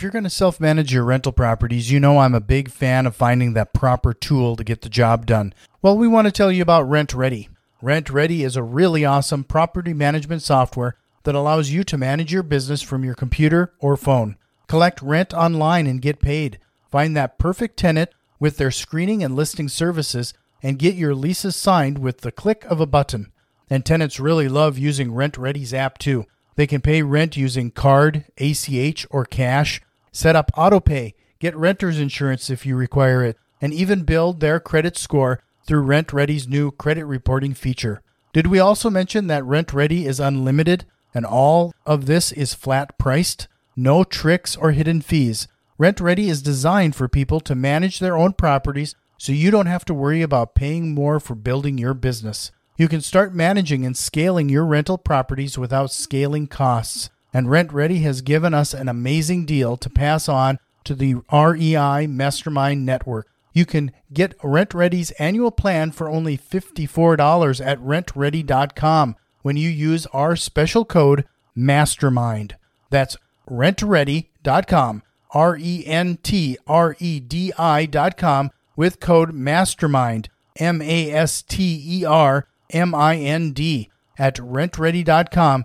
If you're going to self manage your rental properties, you know I'm a big fan of finding that proper tool to get the job done. Well, we want to tell you about RentRedi. Rent Ready is a really awesome property management software that allows you to manage your business from your computer or phone. Collect rent online and get paid. Find that perfect tenant with their screening and listing services and get your leases signed with the click of a button. And tenants really love using RentRedi's app too. They can pay rent using card, ACH, or cash, set up autopay, get renter's insurance if you require it, and even build their credit score through RentRedi's new credit reporting feature. Did we also mention that RentRedi is unlimited and all of this is flat priced? No tricks or hidden fees. RentRedi is designed for people to manage their own properties so you don't have to worry about paying more for building your business. You can start managing and scaling your rental properties without scaling costs. And RentRedi has given us an amazing deal to pass on to the REI Mastermind Network. You can get RentRedi's annual plan for only $54 at rentredi.com when you use our special code MASTERMIND. That's rentredi.com, R E N T R E D I.com with code MASTERMIND, M A S T E R M I N D, at rentredi.com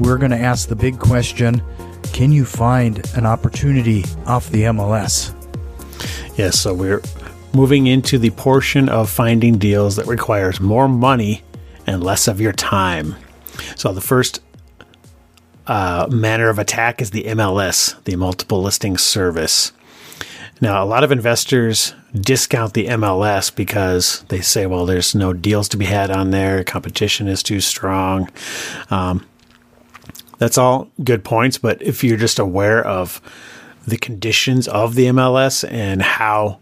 We're going to ask the big question Can you find an opportunity off the MLS? Yes, so we're moving into the portion of finding deals that requires more money and less of your time. So the first uh, manner of attack is the MLS, the multiple listing service. Now, a lot of investors discount the MLS because they say, well, there's no deals to be had on there, competition is too strong. Um, that's all good points, but if you're just aware of the conditions of the MLS and how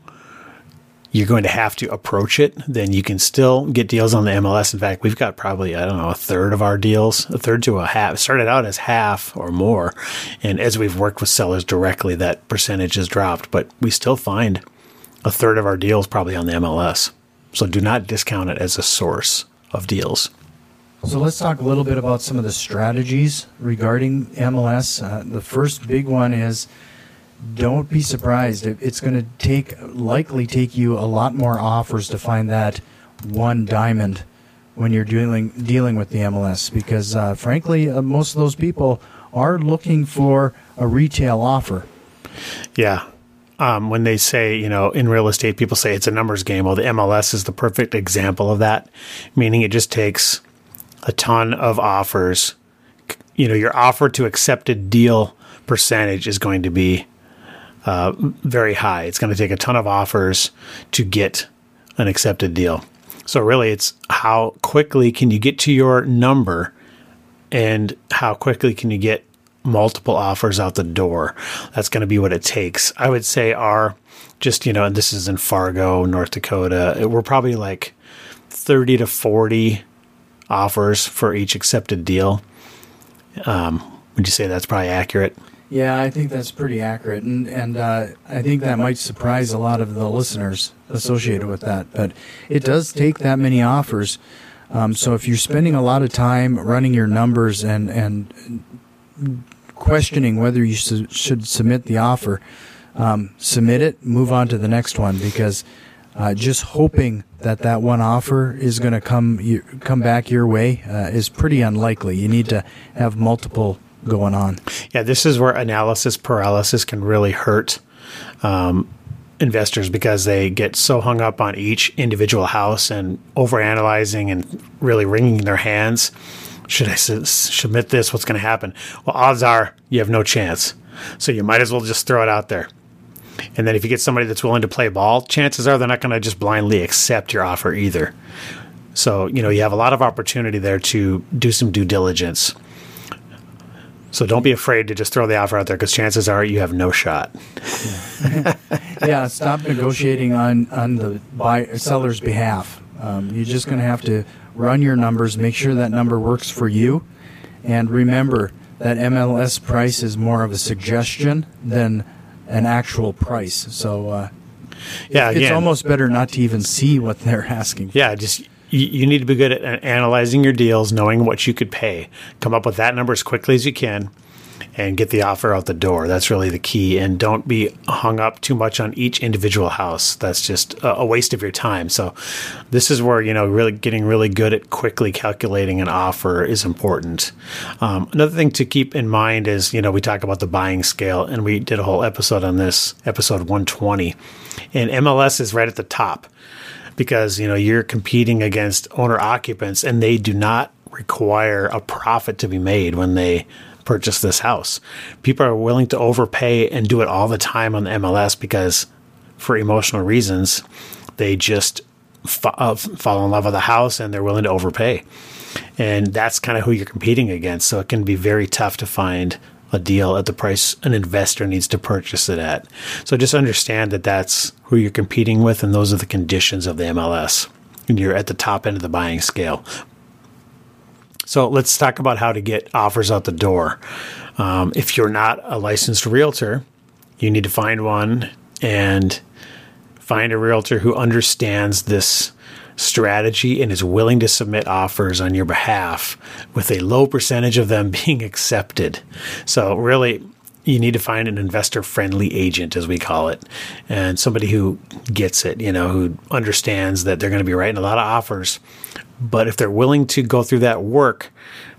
you're going to have to approach it, then you can still get deals on the MLS. In fact, we've got probably, I don't know, a third of our deals, a third to a half, started out as half or more. And as we've worked with sellers directly, that percentage has dropped, but we still find a third of our deals probably on the MLS. So do not discount it as a source of deals. So let's talk a little bit about some of the strategies regarding MLS. Uh, the first big one is don't be surprised. It's going to take likely take you a lot more offers to find that one diamond when you're dealing dealing with the MLS because uh, frankly, uh, most of those people are looking for a retail offer. Yeah. Um, when they say, you know, in real estate, people say it's a numbers game. Well, the MLS is the perfect example of that, meaning it just takes a ton of offers. You know, your offer to accepted deal percentage is going to be uh, very high. It's going to take a ton of offers to get an accepted deal. So really, it's how quickly can you get to your number, and how quickly can you get multiple offers out the door. That's going to be what it takes. I would say our just you know, and this is in Fargo, North Dakota. We're probably like thirty to forty offers for each accepted deal. Um, would you say that's probably accurate? Yeah, I think that's pretty accurate, and and uh, I think that might surprise a lot of the listeners associated with that. But it does take that many offers. Um, so if you're spending a lot of time running your numbers and and questioning whether you su- should submit the offer, um, submit it, move on to the next one because uh, just hoping that that one offer is going to come come back your way uh, is pretty unlikely. You need to have multiple going on. Yeah, this is where analysis paralysis can really hurt um, investors because they get so hung up on each individual house and overanalyzing and really wringing their hands. Should I submit this? What's going to happen? Well, odds are you have no chance. So you might as well just throw it out there. And then if you get somebody that's willing to play ball, chances are they're not going to just blindly accept your offer either. So, you know, you have a lot of opportunity there to do some due diligence. So don't be afraid to just throw the offer out there because chances are you have no shot. yeah, stop negotiating on on the buy seller's behalf. Um, you're just going to have to run your numbers, make sure that number works for you, and remember that MLS price is more of a suggestion than an actual price. So uh, yeah, it's almost better not to even see what they're asking. Yeah, just you need to be good at analyzing your deals, knowing what you could pay. Come up with that number as quickly as you can and get the offer out the door. That's really the key. And don't be hung up too much on each individual house. That's just a, waste of your time. So, this is where, you know, really getting really good at quickly calculating an offer is important. Um, another thing to keep in mind is, you know, we talk about the buying scale, and we did a whole episode on this, episode 120. And MLS is right at the top because, you know, you're competing against owner occupants and they do not require a profit to be made when they purchase this house. People are willing to overpay and do it all the time on the MLS because, for emotional reasons, they just fa- uh, fall in love with the house and they're willing to overpay. And that's kind of who you're competing against. So it can be very tough to find a deal at the price an investor needs to purchase it at. So just understand that that's who you're competing with, and those are the conditions of the MLS. And you're at the top end of the buying scale. So let's talk about how to get offers out the door. Um, if you're not a licensed realtor, you need to find one and find a realtor who understands this strategy and is willing to submit offers on your behalf with a low percentage of them being accepted. So, really, you need to find an investor friendly agent, as we call it, and somebody who gets it, you know, who understands that they're going to be writing a lot of offers but if they're willing to go through that work,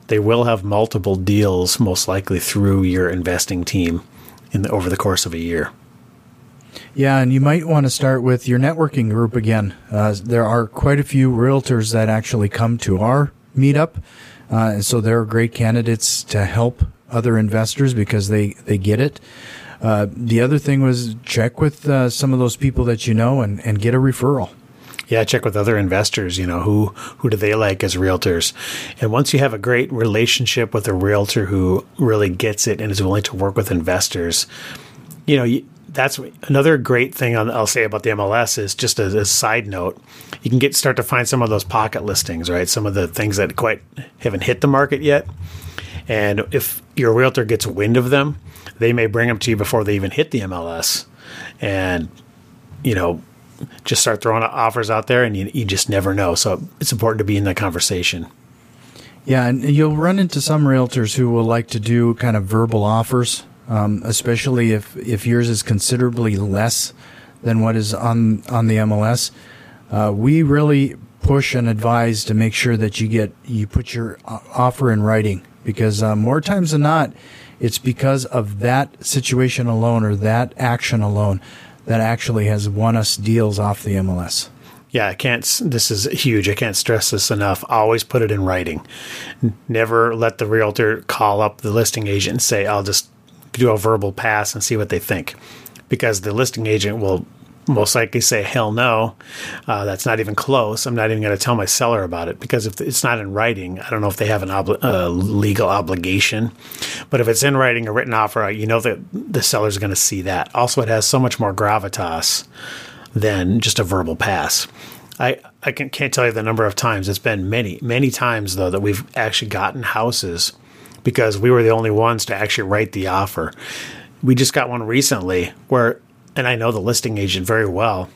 they will have multiple deals, most likely through your investing team in the, over the course of a year. Yeah, and you might want to start with your networking group again. Uh, there are quite a few realtors that actually come to our meetup, uh, and so they're great candidates to help other investors because they, they get it. Uh, the other thing was check with uh, some of those people that you know and, and get a referral yeah, check with other investors. You know, who who do they like as realtors? And once you have a great relationship with a realtor who really gets it and is willing to work with investors, you know, that's another great thing I'll say about the MLS is just as a side note, you can get start to find some of those pocket listings, right? Some of the things that quite haven't hit the market yet. And if your realtor gets wind of them, they may bring them to you before they even hit the MLS. And you know, just start throwing offers out there and you, you just never know. So it's important to be in that conversation. Yeah, and you'll run into some realtors who will like to do kind of verbal offers, um, especially if, if yours is considerably less than what is on on the MLS. Uh, we really push and advise to make sure that you get you put your uh, offer in writing because uh, more times than not, it's because of that situation alone or that action alone that actually has won us deals off the MLS. Yeah, I can't. This is huge. I can't stress this enough. Always put it in writing. Never let the realtor call up the listing agent and say, "I'll just do a verbal pass and see what they think," because the listing agent will most likely say, hell no, uh, that's not even close. I'm not even going to tell my seller about it because if it's not in writing, I don't know if they have an obli- uh, legal obligation. But if it's in writing, a written offer, you know that the seller's going to see that. Also, it has so much more gravitas than just a verbal pass. I, I can, can't tell you the number of times. It's been many, many times, though, that we've actually gotten houses because we were the only ones to actually write the offer. We just got one recently where and I know the listing agent very well.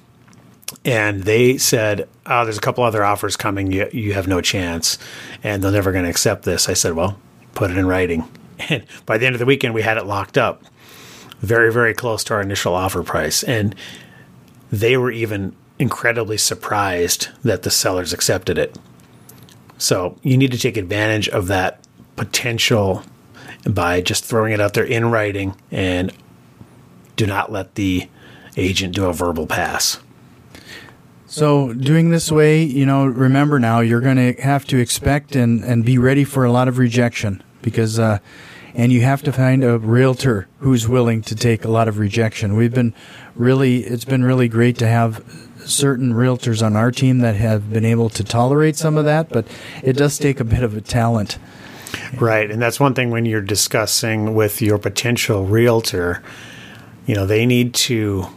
And they said, "Oh, there's a couple other offers coming. You you have no chance, and they're never going to accept this." I said, "Well, put it in writing." And by the end of the weekend, we had it locked up, very very close to our initial offer price, and they were even incredibly surprised that the sellers accepted it. So you need to take advantage of that potential by just throwing it out there in writing and do not let the agent do a verbal pass. So, doing this way, you know, remember now you're going to have to expect and, and be ready for a lot of rejection because, uh, and you have to find a realtor who's willing to take a lot of rejection. We've been really, it's been really great to have certain realtors on our team that have been able to tolerate some of that, but it does take a bit of a talent. Right. And that's one thing when you're discussing with your potential realtor, you know, they need to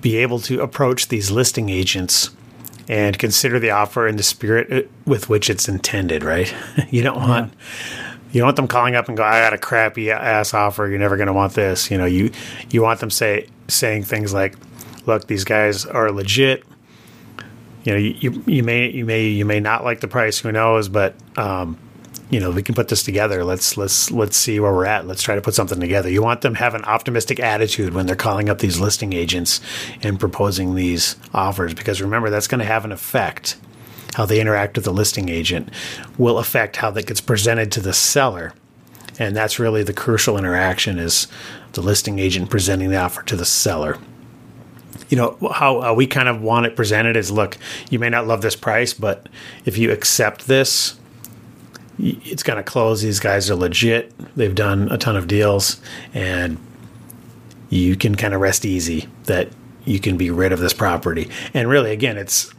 be able to approach these listing agents and consider the offer in the spirit uh, with which it's intended, right? you don't want you don't want them calling up and go, "I got a crappy ass offer. You're never going to want this." You know, you you want them say saying things like, "Look, these guys are legit. You know, you, you, you may you may you may not like the price. Who knows? But um, you know, we can put this together. Let's let's let's see where we're at. Let's try to put something together. You want them to have an optimistic attitude when they're calling up these listing agents and proposing these offers because remember that's going to have an effect. How they interact with the listing agent will affect how that gets presented to the seller. And that's really the crucial interaction is the listing agent presenting the offer to the seller you know how uh, we kind of want it presented is look you may not love this price but if you accept this it's to close. These guys are legit. They've done a ton of deals, and you can kind of rest easy that you can be rid of this property. And really, again, it's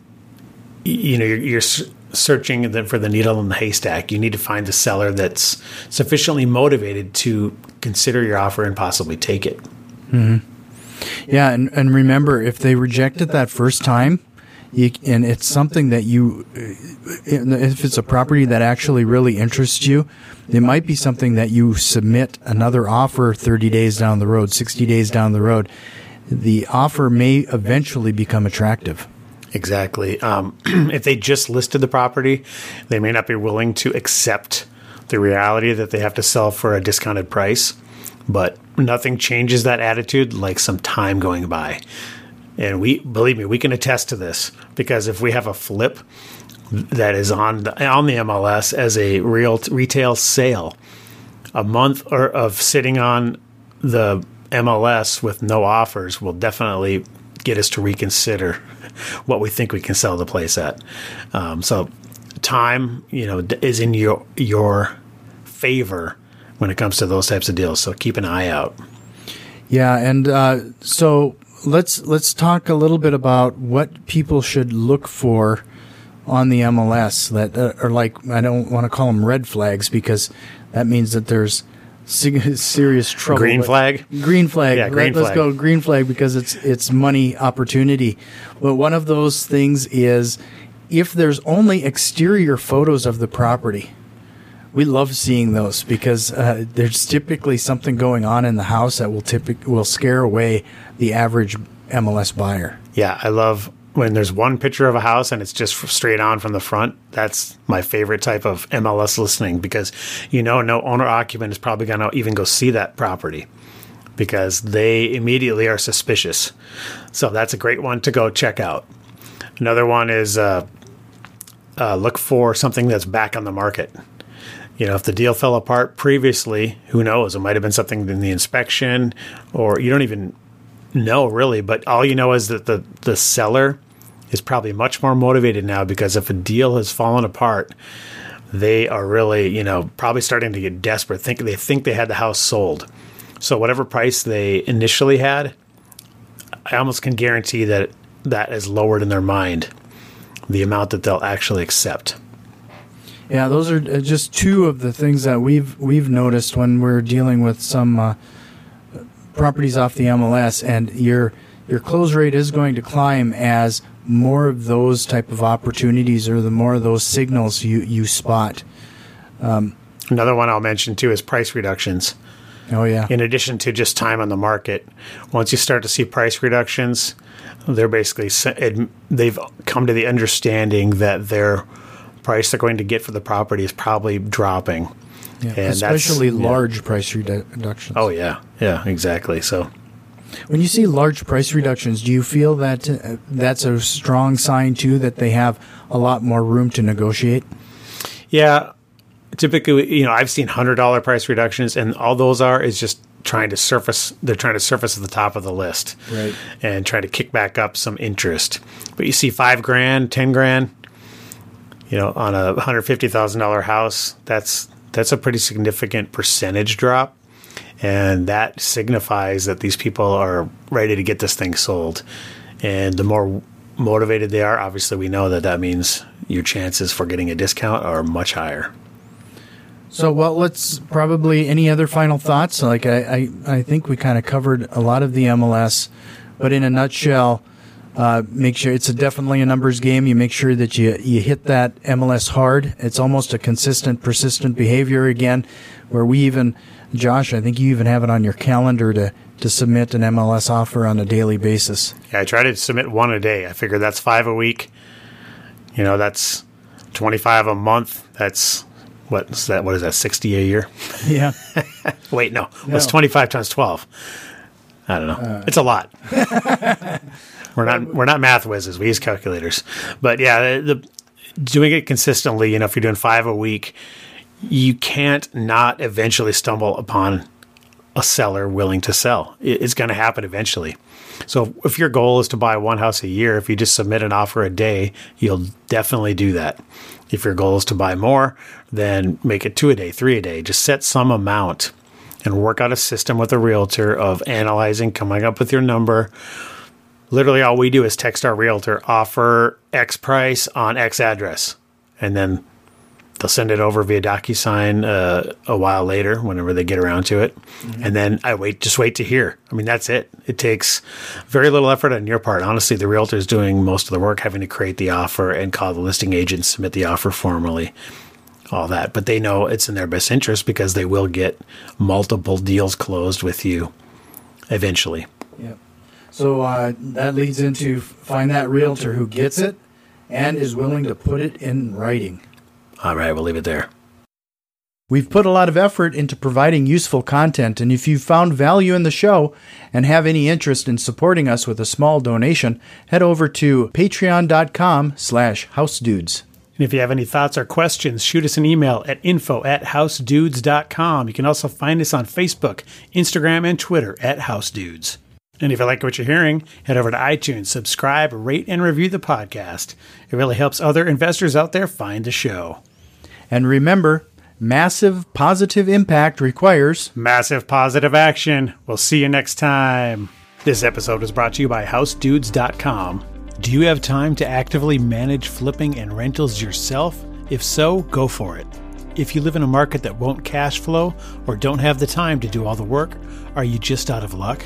you know you're, you're searching for the needle in the haystack. You need to find the seller that's sufficiently motivated to consider your offer and possibly take it. Mm-hmm. Yeah, and, and remember, if they reject it that first time, you, and it's something that you, if it's a property that actually really interests you, it might be something that you submit another offer 30 days down the road, 60 days down the road. The offer may eventually become attractive. Exactly. Um, if they just listed the property, they may not be willing to accept the reality that they have to sell for a discounted price. But nothing changes that attitude like some time going by. And we believe me, we can attest to this because if we have a flip that is on the, on the MLS as a real retail sale, a month or of sitting on the MLS with no offers will definitely get us to reconsider what we think we can sell the place at. Um, so time, you know, is in your your favor when it comes to those types of deals. So keep an eye out. Yeah, and uh, so let's let's talk a little bit about what people should look for on the MLS that uh, are like I don't want to call them red flags because that means that there's serious trouble. Green flag. Green flag. Yeah, green Let, us go green flag because it's it's money opportunity. But one of those things is if there's only exterior photos of the property we love seeing those because uh, there's typically something going on in the house that will typically will scare away the average MLS buyer. Yeah, I love when there's one picture of a house and it's just straight on from the front. That's my favorite type of MLS listing because you know no owner occupant is probably going to even go see that property because they immediately are suspicious. So that's a great one to go check out. Another one is uh, uh, look for something that's back on the market you know, if the deal fell apart previously, who knows? It might have been something in the inspection, or you don't even know really. But all you know is that the the seller is probably much more motivated now because if a deal has fallen apart, they are really, you know, probably starting to get desperate. Think they think they had the house sold. So whatever price they initially had, I almost can guarantee that that is lowered in their mind the amount that they'll actually accept. Yeah, those are uh, just two of the things that we've we've noticed when we're dealing with some uh, properties off the MLS, and your your close rate is going to climb as more of those type of opportunities or the more of those signals you you spot. Um, Another one I'll mention too is price reductions. Oh yeah. In addition to just time on the market, once you start to see price reductions, they're basically they've come to the understanding that they're price they're going to get for the property is probably dropping. Yeah, and especially large yeah. price redu- reductions. Oh yeah, yeah, exactly. So when you see large price reductions, do you feel that uh, that's a strong sign too that they have a lot more room to negotiate? Yeah, typically, you know, I've seen hundred dollar price reductions, and all those are is just trying to surface. They're trying to surface at the top of the list, right, and try to kick back up some interest. But you see five grand, ten grand, you know, on a hundred fifty thousand dollar house, that's that's a pretty significant percentage drop, and that signifies that these people are ready to get this thing sold. And the more motivated they are, obviously, we know that that means your chances for getting a discount are much higher. So, well, let's probably any other final thoughts. Like I, I, I think we kind of covered a lot of the MLS, but in a nutshell, uh, make sure it's a definitely a numbers game. You make sure that you you hit that MLS hard. It's almost a consistent, persistent behavior again, where we even, Josh, I think you even have it on your calendar to to submit an MLS offer on a daily basis. Yeah, I try to submit one a day. I figure that's five a week. You know, that's twenty five a month. That's what's that? What is that? Sixty a year? Yeah. Wait, no. What's twenty five times twelve? I don't know. Uh, it's a lot. we're not we're not math whizzes. We use calculators. But yeah, the, the doing it consistently. You know, if you're doing five a week, you can't not eventually stumble upon a seller willing to sell. It's going to happen eventually. So if your goal is to buy one house a year, if you just submit an offer a day, you'll definitely do that. If your goal is to buy more, then make it two a day, three a day. Just set some amount and work out a system with a realtor of analyzing, coming up with your number. Literally, all we do is text our realtor, offer X price on X address. And then they'll send it over via DocuSign uh, a while later, whenever they get around to it. Mm-hmm. And then I wait, just wait to hear. I mean, that's it. It takes very little effort on your part. Honestly, the realtor is doing most of the work, having to create the offer and call the listing agent, submit the offer formally, all that. But they know it's in their best interest because they will get multiple deals closed with you eventually. Yep. So uh, that leads into find that realtor who gets it and is willing to put it in writing. All right, we'll leave it there. We've put a lot of effort into providing useful content, and if you've found value in the show and have any interest in supporting us with a small donation, head over to patreon.com slash housedudes. And if you have any thoughts or questions, shoot us an email at info at housedudes.com. You can also find us on Facebook, Instagram, and Twitter at housedudes. And if you like what you're hearing, head over to iTunes, subscribe, rate, and review the podcast. It really helps other investors out there find the show. And remember, massive positive impact requires massive positive action. We'll see you next time. This episode is brought to you by HouseDudes.com. Do you have time to actively manage flipping and rentals yourself? If so, go for it. If you live in a market that won't cash flow or don't have the time to do all the work, are you just out of luck?